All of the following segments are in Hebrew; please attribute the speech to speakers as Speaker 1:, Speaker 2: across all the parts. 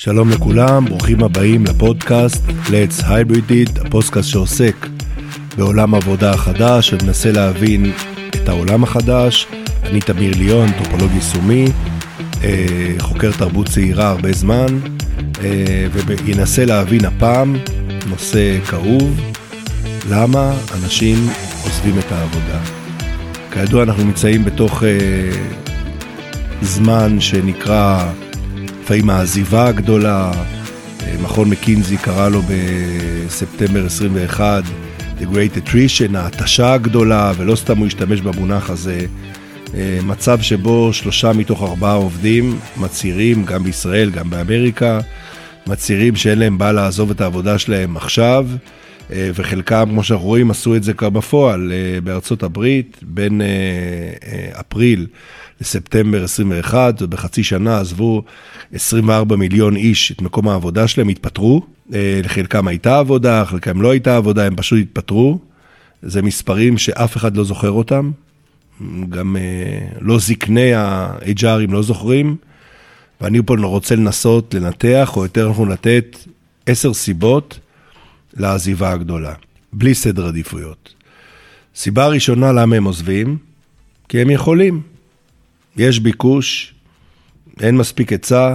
Speaker 1: שלום לכולם, ברוכים הבאים לפודקאסט Let's Hybrid It, הפודקאסט שעוסק בעולם העבודה החדש ומנסה להבין את העולם החדש. אני תמיר ליאון, אנתרופולוג יישומי, אה, חוקר תרבות צעירה הרבה זמן, אה, וינסה להבין הפעם נושא כאוב, למה אנשים עוזבים את העבודה. כידוע אנחנו נמצאים בתוך אה, זמן שנקרא לפעמים העזיבה הגדולה, מכון מקינזי קרא לו בספטמבר 21 The Great Attrition, ההתשה הגדולה, ולא סתם הוא השתמש במונח הזה. מצב שבו שלושה מתוך ארבעה עובדים מצהירים, גם בישראל, גם באמריקה, מצהירים שאין להם בעיה לעזוב את העבודה שלהם עכשיו, וחלקם, כמו שאנחנו רואים, עשו את זה כבר בפועל בארצות הברית, בין אפריל לספטמבר 21, ובחצי שנה עזבו 24 מיליון איש את מקום העבודה שלהם, התפטרו. לחלקם הייתה עבודה, חלקם לא הייתה עבודה, הם פשוט התפטרו. זה מספרים שאף אחד לא זוכר אותם, גם לא זקני ה-HRים לא זוכרים. ואני פה רוצה לנסות לנתח, או יותר אנחנו לתת עשר סיבות לעזיבה הגדולה, בלי סדר עדיפויות. סיבה ראשונה למה הם עוזבים, כי הם יכולים. יש ביקוש, אין מספיק היצע,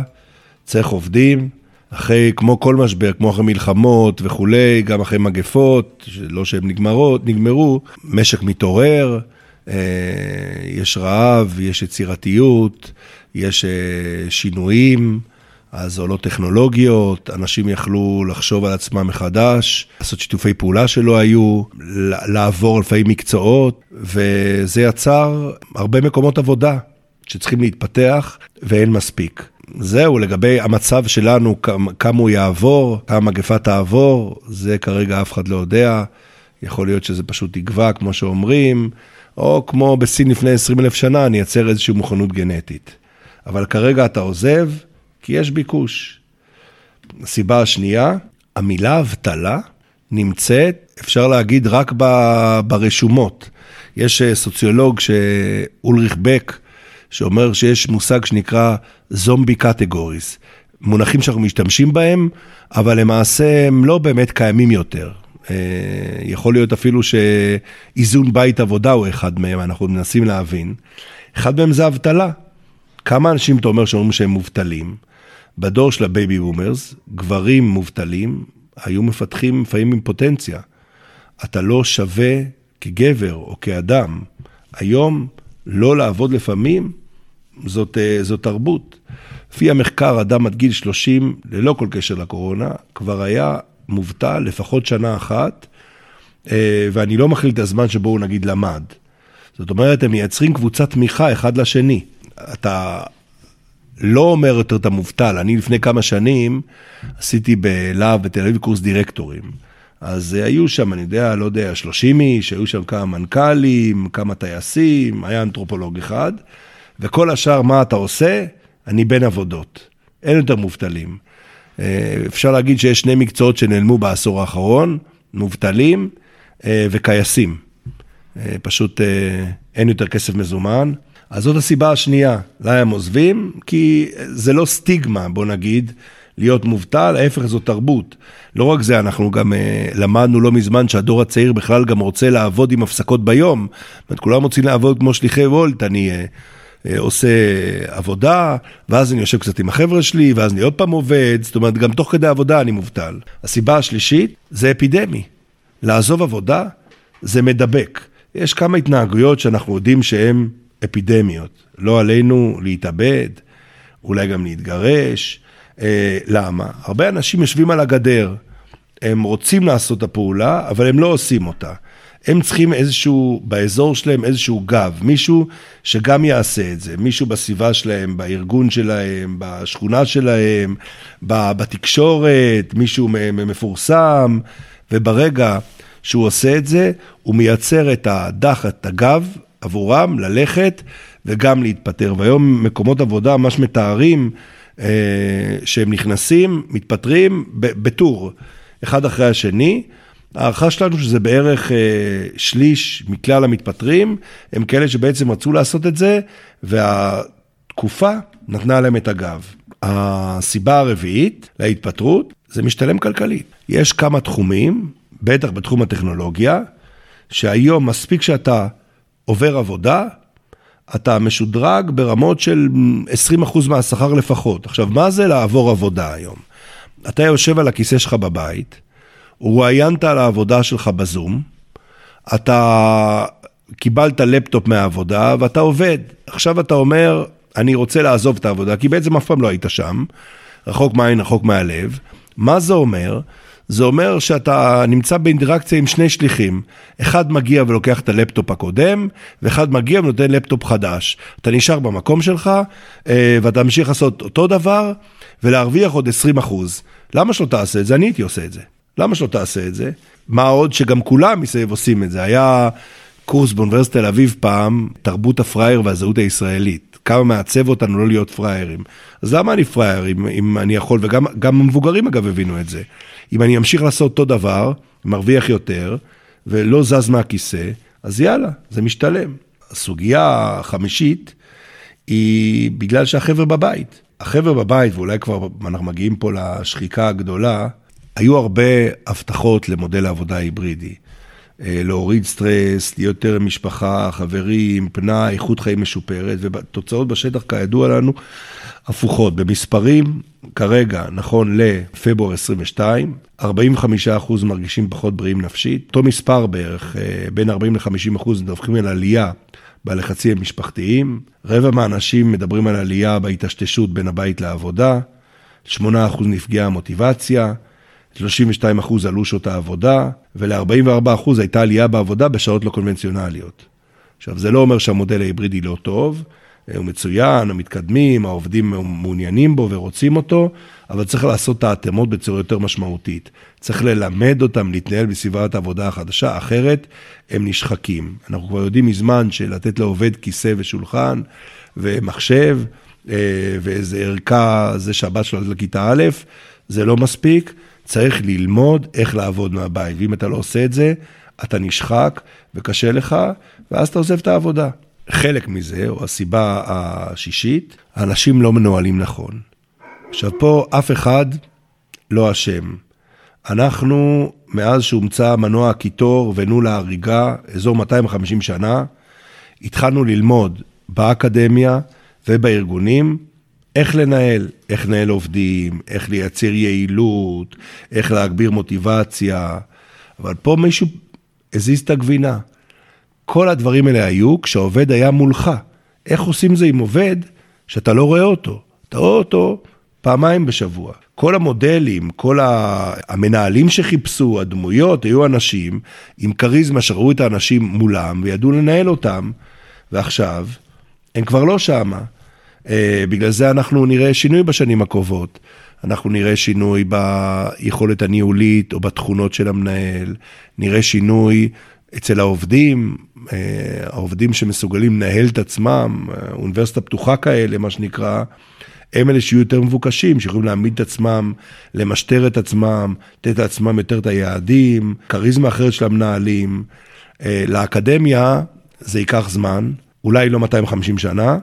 Speaker 1: צריך עובדים, אחרי, כמו כל משבר, כמו אחרי מלחמות וכולי, גם אחרי מגפות, לא שהן נגמרות, נגמרו, משק מתעורר, יש רעב, יש יצירתיות, יש שינויים, אז עולות טכנולוגיות, אנשים יכלו לחשוב על עצמם מחדש, לעשות שיתופי פעולה שלא היו, לעבור לפעמים מקצועות, וזה יצר הרבה מקומות עבודה שצריכים להתפתח ואין מספיק. זהו, לגבי המצב שלנו, כמה הוא יעבור, כמה מגפה תעבור, זה כרגע אף אחד לא יודע. יכול להיות שזה פשוט יגבע, כמו שאומרים, או כמו בסין לפני 20 אלף שנה, אני אייצר איזושהי מוכנות גנטית. אבל כרגע אתה עוזב, כי יש ביקוש. הסיבה השנייה, המילה אבטלה נמצאת, אפשר להגיד, רק ברשומות. יש סוציולוג, אולריך בק, שאומר שיש מושג שנקרא זומבי קטגוריס. מונחים שאנחנו משתמשים בהם, אבל למעשה הם לא באמת קיימים יותר. יכול להיות אפילו שאיזון בית עבודה הוא אחד מהם, אנחנו מנסים להבין. אחד מהם זה אבטלה. כמה אנשים אתה אומר שאומרים שהם מובטלים? בדור של ה baby boomers, גברים מובטלים היו מפתחים לפעמים אימפוטנציה. אתה לא שווה כגבר או כאדם. היום, לא לעבוד לפעמים, זאת, זאת תרבות. לפי המחקר, אדם עד גיל 30, ללא כל קשר לקורונה, כבר היה מובטל לפחות שנה אחת, ואני לא מכליל את הזמן שבו הוא נגיד למד. זאת אומרת, הם מייצרים קבוצת תמיכה אחד לשני. אתה לא אומר יותר את המובטל. אני לפני כמה שנים עשיתי בלהב בתל אביב קורס דירקטורים. אז היו שם, אני יודע, לא יודע, 30 איש, היו שם כמה מנכ"לים, כמה טייסים, היה אנתרופולוג אחד, וכל השאר, מה אתה עושה? אני בין עבודות. אין יותר מובטלים. אפשר להגיד שיש שני מקצועות שנעלמו בעשור האחרון, מובטלים וכייסים. פשוט אין יותר כסף מזומן. אז זאת הסיבה השנייה, למה הם עוזבים? כי זה לא סטיגמה, בוא נגיד, להיות מובטל, ההפך זו תרבות. לא רק זה, אנחנו גם למדנו לא מזמן שהדור הצעיר בכלל גם רוצה לעבוד עם הפסקות ביום. זאת אומרת, כולם רוצים לעבוד כמו שליחי וולט, אני עושה עבודה, ואז אני יושב קצת עם החבר'ה שלי, ואז אני עוד פעם עובד, זאת אומרת, גם תוך כדי עבודה אני מובטל. הסיבה השלישית זה אפידמי. לעזוב עבודה זה מדבק. יש כמה התנהגויות שאנחנו יודעים שהן אפידמיות. לא עלינו להתאבד, אולי גם להתגרש. אה, למה? הרבה אנשים יושבים על הגדר, הם רוצים לעשות את הפעולה, אבל הם לא עושים אותה. הם צריכים איזשהו, באזור שלהם איזשהו גב, מישהו שגם יעשה את זה, מישהו בסביבה שלהם, בארגון שלהם, בשכונה שלהם, בתקשורת, מישהו מפורסם, וברגע שהוא עושה את זה, הוא מייצר את הדחת, את הגב, עבורם ללכת וגם להתפטר. והיום מקומות עבודה ממש מתארים אה, שהם נכנסים, מתפטרים בטור, אחד אחרי השני. ההערכה שלנו שזה בערך אה, שליש מכלל המתפטרים, הם כאלה שבעצם רצו לעשות את זה, והתקופה נתנה להם את הגב. הסיבה הרביעית להתפטרות זה משתלם כלכלית. יש כמה תחומים, בטח בתחום הטכנולוגיה, שהיום מספיק שאתה עובר עבודה, אתה משודרג ברמות של 20% מהשכר לפחות. עכשיו, מה זה לעבור עבודה היום? אתה יושב על הכיסא שלך בבית, רואיינת על העבודה שלך בזום, אתה קיבלת לפטופ מהעבודה ואתה עובד. עכשיו אתה אומר, אני רוצה לעזוב את העבודה, כי בעצם אף פעם לא היית שם, רחוק מהעין, רחוק מהלב. מה זה אומר? זה אומר שאתה נמצא באינטראקציה עם שני שליחים. אחד מגיע ולוקח את הלפטופ הקודם, ואחד מגיע ונותן לפטופ חדש. אתה נשאר במקום שלך, אה, ואתה ממשיך לעשות אותו דבר, ולהרוויח עוד 20 אחוז. למה שלא תעשה את זה? אני הייתי עושה את זה. למה שלא תעשה את זה? מה עוד שגם כולם מסביב עושים את זה. היה קורס באוניברסיטת תל אביב פעם, תרבות הפראייר והזהות הישראלית. כמה מעצב אותנו לא להיות פראיירים. אז למה אני פראייר אם, אם אני יכול, וגם המבוגרים אגב הבינו את זה. אם אני אמשיך לעשות אותו דבר, מרוויח יותר, ולא זז מהכיסא, אז יאללה, זה משתלם. הסוגיה החמישית היא בגלל שהחבר'ה בבית. החבר'ה בבית, ואולי כבר אנחנו מגיעים פה לשחיקה הגדולה, היו הרבה הבטחות למודל העבודה ההיברידי. אה, להוריד סטרס, להיות יותר משפחה, חברים, פנאי, איכות חיים משופרת, ותוצאות בשטח כידוע לנו הפוכות. במספרים, כרגע, נכון לפברואר 22, 45% מרגישים פחות בריאים נפשית, אותו מספר בערך, אה, בין 40 ל-50% מדווחים על עלייה בלחצים המשפחתיים, רבע מהאנשים מדברים על עלייה בהתשתשות בין הבית לעבודה, 8% נפגעה המוטיבציה, 32 אחוז עלו שעות העבודה, ול-44 אחוז הייתה עלייה בעבודה בשעות לא קונבנציונליות. עכשיו, זה לא אומר שהמודל ההיברידי לא טוב, הוא מצוין, הם מתקדמים, העובדים מעוניינים בו ורוצים אותו, אבל צריך לעשות את ההתאמות בצורה יותר משמעותית. צריך ללמד אותם להתנהל בסביבת העבודה החדשה, אחרת הם נשחקים. אנחנו כבר יודעים מזמן שלתת לעובד כיסא ושולחן ומחשב, אה, ואיזה ערכה, זה שהבת שלו לכיתה א', זה לא מספיק. צריך ללמוד איך לעבוד מהבית, ואם אתה לא עושה את זה, אתה נשחק וקשה לך, ואז אתה עוזב את העבודה. חלק מזה, או הסיבה השישית, האנשים לא מנוהלים נכון. עכשיו פה אף אחד לא אשם. אנחנו, מאז שהומצא מנוע הקיטור וניהול ההריגה, אזור 250 שנה, התחלנו ללמוד באקדמיה ובארגונים איך לנהל, איך לנהל עובדים, איך לייצר יעילות, איך להגביר מוטיבציה, אבל פה מישהו הזיז את הגבינה. כל הדברים האלה היו כשהעובד היה מולך. איך עושים זה עם עובד שאתה לא רואה אותו? אתה רואה אותו פעמיים בשבוע. כל המודלים, כל המנהלים שחיפשו, הדמויות, היו אנשים עם כריזמה שראו את האנשים מולם וידעו לנהל אותם, ועכשיו הם כבר לא שמה. אה, בגלל זה אנחנו נראה שינוי בשנים הקרובות. אנחנו נראה שינוי ביכולת הניהולית או בתכונות של המנהל, נראה שינוי אצל העובדים, אה, העובדים שמסוגלים לנהל את עצמם, אה, אוניברסיטה פתוחה כאלה, מה שנקרא, הם אלה שיהיו יותר מבוקשים, שיכולים להעמיד את עצמם, למשטר את עצמם, לתת לעצמם יותר את היעדים, כריזמה אחרת של המנהלים. לאקדמיה זה ייקח זמן, אולי לא 250 שנה,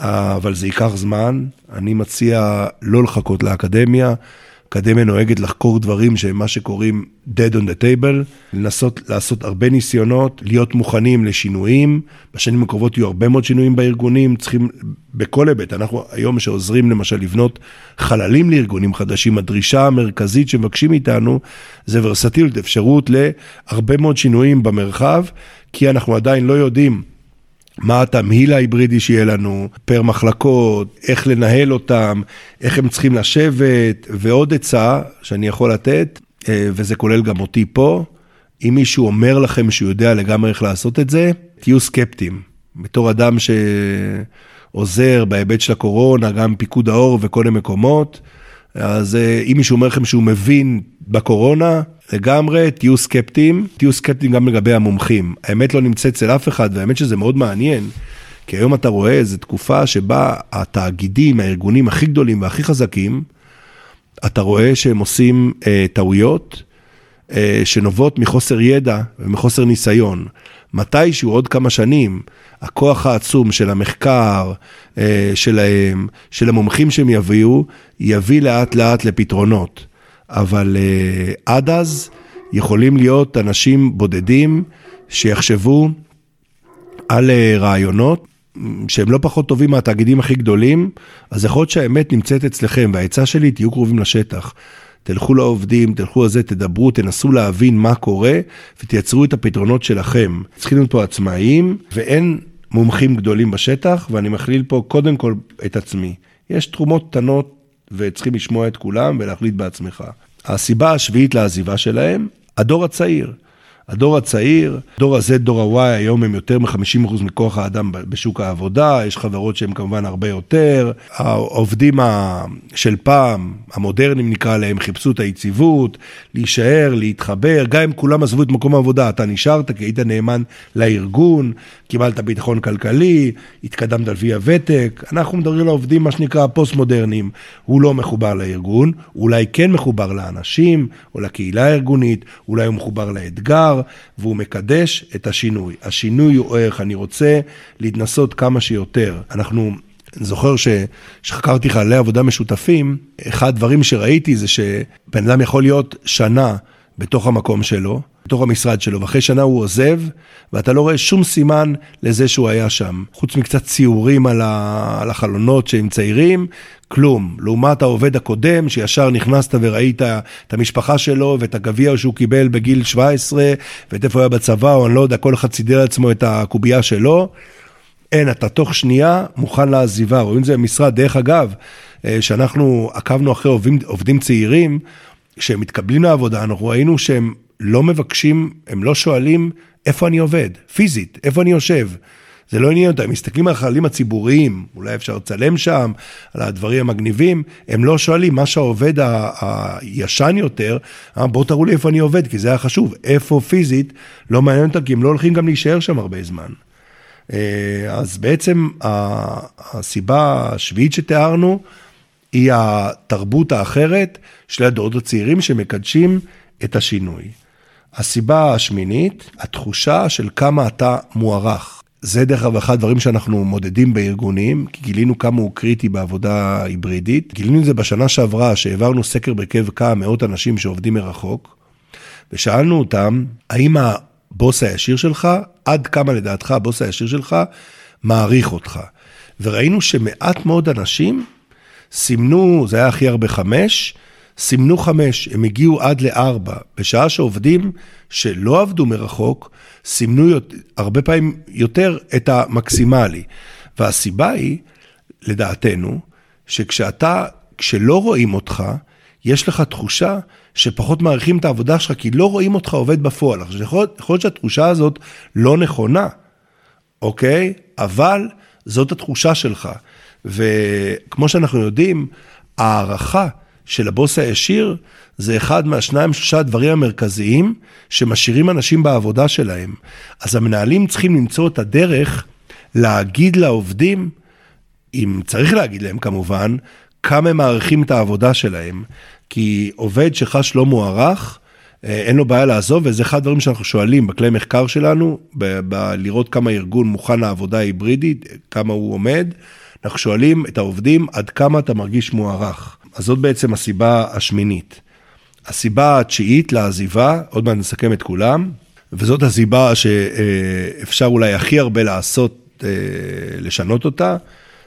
Speaker 1: אבל זה ייקח זמן. אני מציע לא לחכות לאקדמיה. אקדמיה נוהגת לחקור דברים שהם מה שקוראים dead on the table, לנסות לעשות הרבה ניסיונות, להיות מוכנים לשינויים. בשנים הקרובות יהיו הרבה מאוד שינויים בארגונים, צריכים בכל היבט. אנחנו היום שעוזרים למשל לבנות חללים לארגונים חדשים, הדרישה המרכזית שמבקשים מאיתנו זה ורסטיליות, אפשרות להרבה מאוד שינויים במרחב, כי אנחנו עדיין לא יודעים מה התמהיל ההיברידי שיהיה לנו, פר מחלקות, איך לנהל אותם, איך הם צריכים לשבת, ועוד עצה שאני יכול לתת, אה, וזה כולל גם אותי פה, אם מישהו אומר לכם שהוא יודע לגמרי איך לעשות את זה, תהיו סקפטיים. בתור אדם שעוזר בהיבט של הקורונה, גם פיקוד העור וכל המקומות, אז אה, אם מישהו אומר לכם שהוא מבין בקורונה, לגמרי, תהיו סקפטיים, תהיו סקפטיים גם לגבי המומחים. האמת לא נמצאת אצל אף אחד, והאמת שזה מאוד מעניין, כי היום אתה רואה איזו תקופה שבה התאגידים, הארגונים הכי גדולים והכי חזקים, אתה רואה שהם עושים אה, טעויות אה, שנובעות מחוסר ידע ומחוסר ניסיון. מתישהו עוד כמה שנים, הכוח העצום של המחקר אה, שלהם, של המומחים שהם יביאו, יביא לאט לאט לפתרונות. אבל אה, עד אז יכולים להיות אנשים בודדים שיחשבו על אה, רעיונות שהם לא פחות טובים מהתאגידים הכי גדולים, אז יכול להיות שהאמת נמצאת אצלכם, והעצה שלי, תהיו קרובים לשטח. תלכו לעובדים, תלכו לזה, תדברו, תנסו להבין מה קורה, ותייצרו את הפתרונות שלכם. צריכים להיות פה עצמאיים, ואין מומחים גדולים בשטח, ואני מכליל פה קודם כל את עצמי. יש תרומות קטנות, וצריכים לשמוע את כולם ולהחליט בעצמך. הסיבה השביעית לעזיבה שלהם, הדור הצעיר. הדור הצעיר, דור ה-Z, דור ה-Y, היום הם יותר מ-50% מכוח האדם בשוק העבודה, יש חברות שהן כמובן הרבה יותר. העובדים של פעם, המודרניים נקרא להם, חיפשו את היציבות, להישאר, להתחבר, גם אם כולם עזבו את מקום העבודה, אתה נשארת כי היית נאמן לארגון, קיבלת ביטחון כלכלי, התקדמת על פי הוותק. אנחנו מדברים על העובדים, מה שנקרא הפוסט-מודרניים. הוא לא מחובר לארגון, אולי כן מחובר לאנשים, או לקהילה הארגונית, אולי הוא מחובר לאתגר, והוא מקדש את השינוי. השינוי הוא ערך, אני רוצה להתנסות כמה שיותר. אנחנו... אני זוכר שחקרתי חללי עבודה משותפים, אחד הדברים שראיתי זה שבן אדם יכול להיות שנה בתוך המקום שלו, בתוך המשרד שלו, ואחרי שנה הוא עוזב, ואתה לא רואה שום סימן לזה שהוא היה שם. חוץ מקצת ציורים על, ה... על החלונות שהם צעירים, כלום. לעומת העובד הקודם, שישר נכנסת וראית את המשפחה שלו ואת הגביע שהוא קיבל בגיל 17, ואת איפה הוא היה בצבא, או אני לא יודע, כל אחד סידר לעצמו את הקובייה שלו. אין, אתה תוך שנייה מוכן לעזיבה. רואים את זה במשרד. דרך אגב, אה, שאנחנו עקבנו אחרי עובדים, עובדים צעירים, כשהם מתקבלים לעבודה, אנחנו ראינו שהם לא מבקשים, הם לא שואלים איפה אני עובד, פיזית, איפה אני יושב. זה לא עניין אותם, הם מסתכלים על החללים הציבוריים, אולי אפשר לצלם שם, על הדברים המגניבים, הם לא שואלים מה שהעובד הישן יותר, אה, בואו תראו לי איפה אני עובד, כי זה היה חשוב, איפה פיזית, לא מעניין אותם, כי הם לא הולכים גם להישאר שם הרבה זמן. אה, אז בעצם הסיבה השביעית שתיארנו, היא התרבות האחרת של הדורות הצעירים שמקדשים את השינוי. הסיבה השמינית, התחושה של כמה אתה מוערך. זה דרך אגב אחד הדברים שאנחנו מודדים בארגונים, כי גילינו כמה הוא קריטי בעבודה היברידית. גילינו את זה בשנה שעברה, שהעברנו סקר בהרכב כמה מאות אנשים שעובדים מרחוק, ושאלנו אותם, האם הבוס הישיר שלך, עד כמה לדעתך הבוס הישיר שלך מעריך אותך? וראינו שמעט מאוד אנשים סימנו, זה היה הכי הרבה חמש, סימנו חמש, הם הגיעו עד לארבע, בשעה שעובדים שלא עבדו מרחוק, סימנו הרבה פעמים יותר את המקסימלי. והסיבה היא, לדעתנו, שכשאתה, כשלא רואים אותך, יש לך תחושה שפחות מעריכים את העבודה שלך, כי לא רואים אותך עובד בפועל. עכשיו, יכול, להיות שהתחושה הזאת לא נכונה, אוקיי? אבל זאת התחושה שלך. וכמו שאנחנו יודעים, הערכה של הבוס הישיר זה אחד מהשניים, שלושה הדברים המרכזיים שמשאירים אנשים בעבודה שלהם. אז המנהלים צריכים למצוא את הדרך להגיד לעובדים, אם צריך להגיד להם כמובן, כמה הם מעריכים את העבודה שלהם. כי עובד שחש לא מוערך, אין לו בעיה לעזוב, וזה אחד הדברים שאנחנו שואלים בכלי מחקר שלנו, ב- ב- לראות כמה ארגון מוכן לעבודה היברידית, כמה הוא עומד. אנחנו שואלים את העובדים עד כמה אתה מרגיש מוערך. אז זאת בעצם הסיבה השמינית. הסיבה התשיעית לעזיבה, עוד מעט נסכם את כולם, וזאת הסיבה שאפשר אולי הכי הרבה לעשות, אה, לשנות אותה,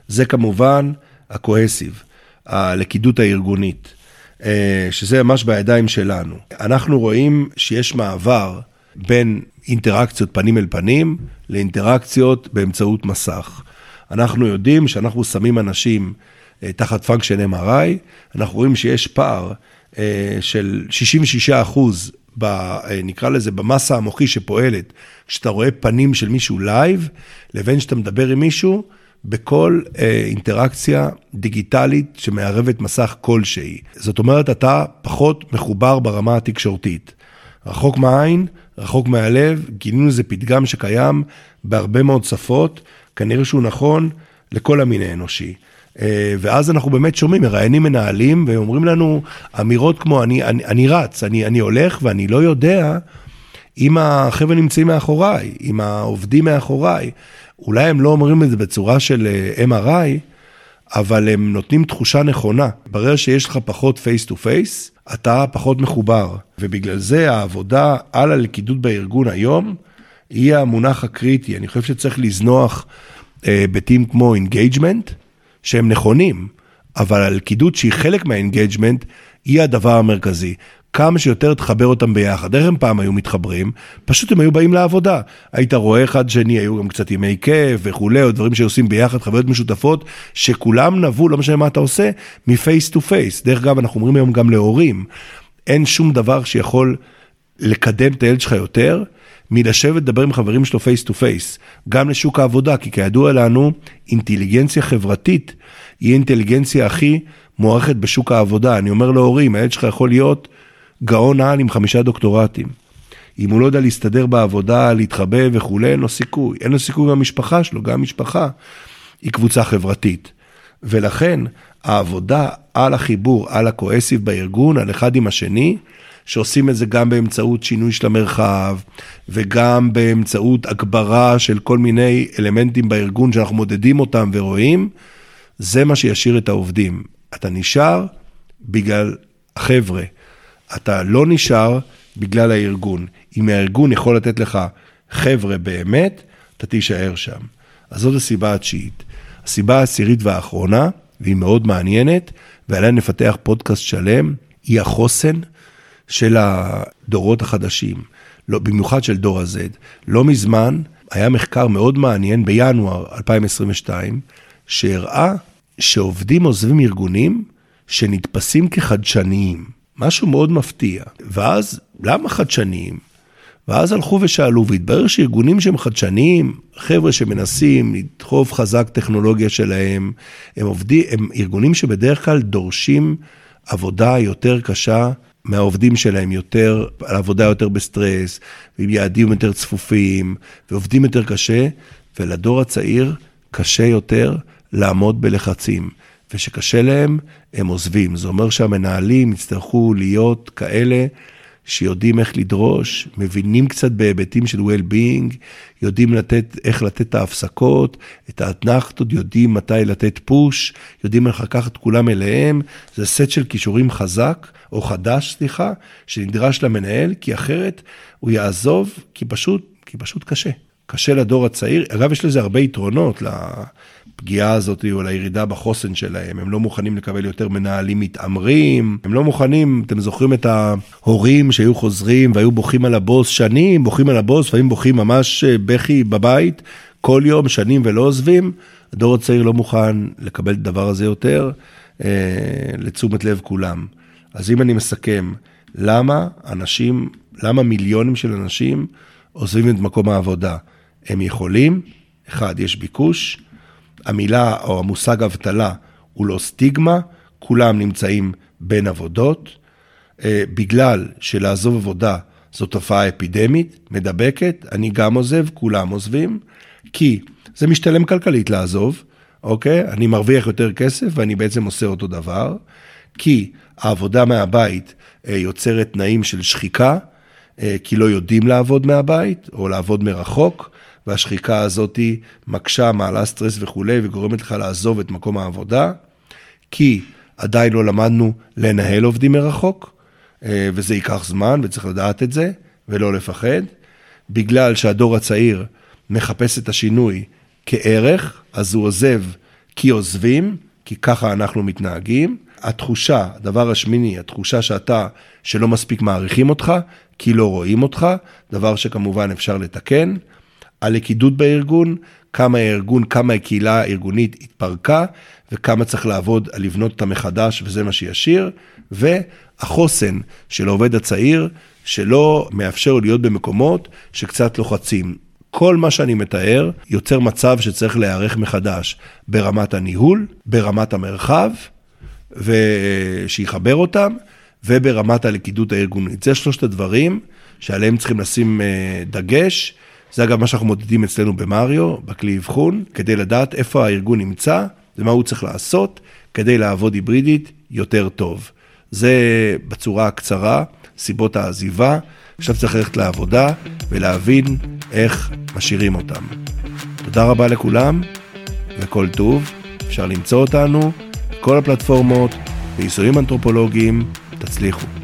Speaker 1: זה כמובן הכוהסיב, הלכידות הארגונית, אה, שזה ממש בידיים שלנו. אנחנו רואים שיש מעבר בין אינטראקציות פנים אל פנים לאינטראקציות באמצעות מסך. אנחנו יודעים שאנחנו שמים אנשים אה, תחת פונקשן MRI, אנחנו רואים שיש פער אה, של 66 אחוז, אה, נקרא לזה, במסה המוחי שפועלת, כשאתה רואה פנים של מישהו לייב, לבין שאתה מדבר עם מישהו בכל אינטראקציה דיגיטלית שמערבת מסך כלשהי. זאת אומרת, אתה פחות מחובר ברמה התקשורתית. רחוק מהעין, רחוק מהלב, גילינו איזה פתגם שקיים בהרבה מאוד שפות, כנראה שהוא נכון לכל המין האנושי. אה, ואז אנחנו באמת שומעים, מראיינים מנהלים ואומרים לנו אמירות כמו אני, אני, אני רץ, אני, אני הולך ואני לא יודע אם החבר'ה נמצאים מאחוריי, אם העובדים מאחוריי, אולי הם לא אומרים את זה בצורה של אה, MRI, אבל הם נותנים תחושה נכונה. ברגע שיש לך פחות face to face, אתה פחות מחובר. ובגלל זה העבודה על הלכידות בארגון היום, היא המונח הקריטי. אני חושב שצריך לזנוח אה, היבטים כמו engagement, שהם נכונים, אבל הלכידות שהיא חלק מה engagement, היא הדבר המרכזי. כמה שיותר תחבר אותם ביחד. איך הם פעם היו מתחברים? פשוט הם היו באים לעבודה. היית רואה אחד שני, היו גם קצת ימי כיף וכולי, או דברים שעושים ביחד, חוויות משותפות, שכולם נבעו, לא משנה מה אתה עושה, מ face to face. דרך אגב, אנחנו אומרים היום גם להורים, אין שום דבר שיכול לקדם את הילד שלך יותר. מלשבת לדבר עם חברים שלו face to face, גם לשוק העבודה, כי כידוע לנו, אינטליגנציה חברתית היא האינטליגנציה הכי מוערכת בשוק העבודה. אני אומר להורים, הילד שלך יכול להיות גאון על עם חמישה דוקטורטים. אם הוא לא יודע להסתדר בעבודה, להתחבא וכולי, אין לו סיכוי. אין לו סיכוי עם המשפחה שלו, גם משפחה היא קבוצה חברתית. ולכן העבודה על החיבור, על ה cohesive בארגון, על אחד עם השני, שעושים את זה גם באמצעות שינוי של המרחב, וגם באמצעות הגברה של כל מיני אלמנטים בארגון שאנחנו מודדים אותם ורואים, זה מה שישאיר את העובדים. אתה נשאר בגלל החבר'ה. אתה לא נשאר בגלל הארגון. אם הארגון יכול לתת לך חבר'ה באמת, אתה תישאר שם. אז זאת הסיבה התשיעית. הסיבה העשירית והאחרונה, והיא מאוד מעניינת, ועליה נפתח פודקאסט שלם, היא החוסן של הדורות החדשים, לא, במיוחד של דור ה-Z. לא מזמן היה מחקר מאוד מעניין בינואר 2022, שהראה שעובדים עוזבים ארגונים שנתפסים כחדשניים. משהו מאוד מפתיע. ואז, למה חדשניים? ואז הלכו ושאלו, והתברר שארגונים שהם חדשניים, חבר'ה שמנסים לדחוף חזק טכנולוגיה שלהם, הם עובדים, הם ארגונים שבדרך כלל דורשים עבודה יותר קשה מהעובדים שלהם, יותר, עבודה יותר בסטרס, ועם יעדים יותר צפופים, ועובדים יותר קשה, ולדור הצעיר קשה יותר לעמוד בלחצים. ושקשה להם, הם עוזבים. זה אומר שהמנהלים יצטרכו להיות כאלה שיודעים איך לדרוש, מבינים קצת בהיבטים של well-being, יודעים לתת, איך לתת את ההפסקות, את האתנחתות, יודעים מתי לתת פוש, יודעים איך לקחת את כולם אליהם. זה סט של כישורים חזק, או חדש, סליחה, שנדרש למנהל, כי אחרת הוא יעזוב, כי פשוט, כי פשוט קשה. קשה לדור הצעיר. אגב, יש לזה הרבה יתרונות לפגיעה הזאת או לירידה בחוסן שלהם. הם לא מוכנים לקבל יותר מנהלים מתעמרים, הם לא מוכנים, אתם זוכרים את ההורים שהיו חוזרים והיו בוכים על הבוס שנים, בוכים על הבוס, לפעמים בוכים ממש אה, בכי בבית, כל יום, שנים ולא עוזבים. הדור הצעיר לא מוכן לקבל את הדבר הזה יותר, אה, לתשומת לב כולם. אז אם אני מסכם, למה אנשים, למה מיליונים של אנשים עוזבים את מקום העבודה? הם יכולים, אחד, יש ביקוש, המילה או המושג אבטלה הוא לא סטיגמה, כולם נמצאים בין עבודות, אה, בגלל שלעזוב עבודה זו תופעה אפידמית, מדבקת, אני גם עוזב, כולם עוזבים, כי זה משתלם כלכלית לעזוב, אוקיי? אני מרוויח יותר כסף ואני בעצם עושה אותו דבר, כי העבודה מהבית אה, יוצרת תנאים של שחיקה, אה, כי לא יודעים לעבוד מהבית או לעבוד מרחוק, והשחיקה הזאת מקשה, מעלה סטרס וכולי, וגורמת לך לעזוב את מקום העבודה, כי עדיין לא למדנו לנהל עובדים מרחוק, אה, וזה ייקח זמן, וצריך לדעת את זה, ולא לפחד. בגלל שהדור הצעיר מחפש את השינוי כערך, אז הוא עוזב כי עוזבים, כי ככה אנחנו מתנהגים. התחושה, הדבר השמיני, התחושה שאתה, שלא מספיק מעריכים אותך, כי לא רואים אותך, דבר שכמובן אפשר לתקן. הלכידות בארגון, כמה הארגון, כמה הקהילה הארגונית התפרקה, וכמה צריך לעבוד על לבנות אותה מחדש, וזה מה שישיר, והחוסן של העובד הצעיר, שלא מאפשר להיות במקומות שקצת לוחצים. כל מה שאני מתאר יוצר מצב שצריך להיערך מחדש ברמת הניהול, ברמת המרחב, ושיחבר אותם, וברמת הלכידות הארגונית. זה שלושת הדברים שעליהם צריכים לשים אה, דגש. זה אגב מה שאנחנו מודדים אצלנו במריו, בכלי אבחון, כדי לדעת איפה הארגון נמצא ומה הוא צריך לעשות כדי לעבוד היברידית יותר טוב. זה בצורה הקצרה, סיבות העזיבה, עכשיו צריך ללכת לעבודה ולהבין איך משאירים אותם. תודה רבה לכולם, וכל טוב. אפשר למצוא אותנו, כל הפלטפורמות, ביישומים אנתרופולוגיים, תצליחו.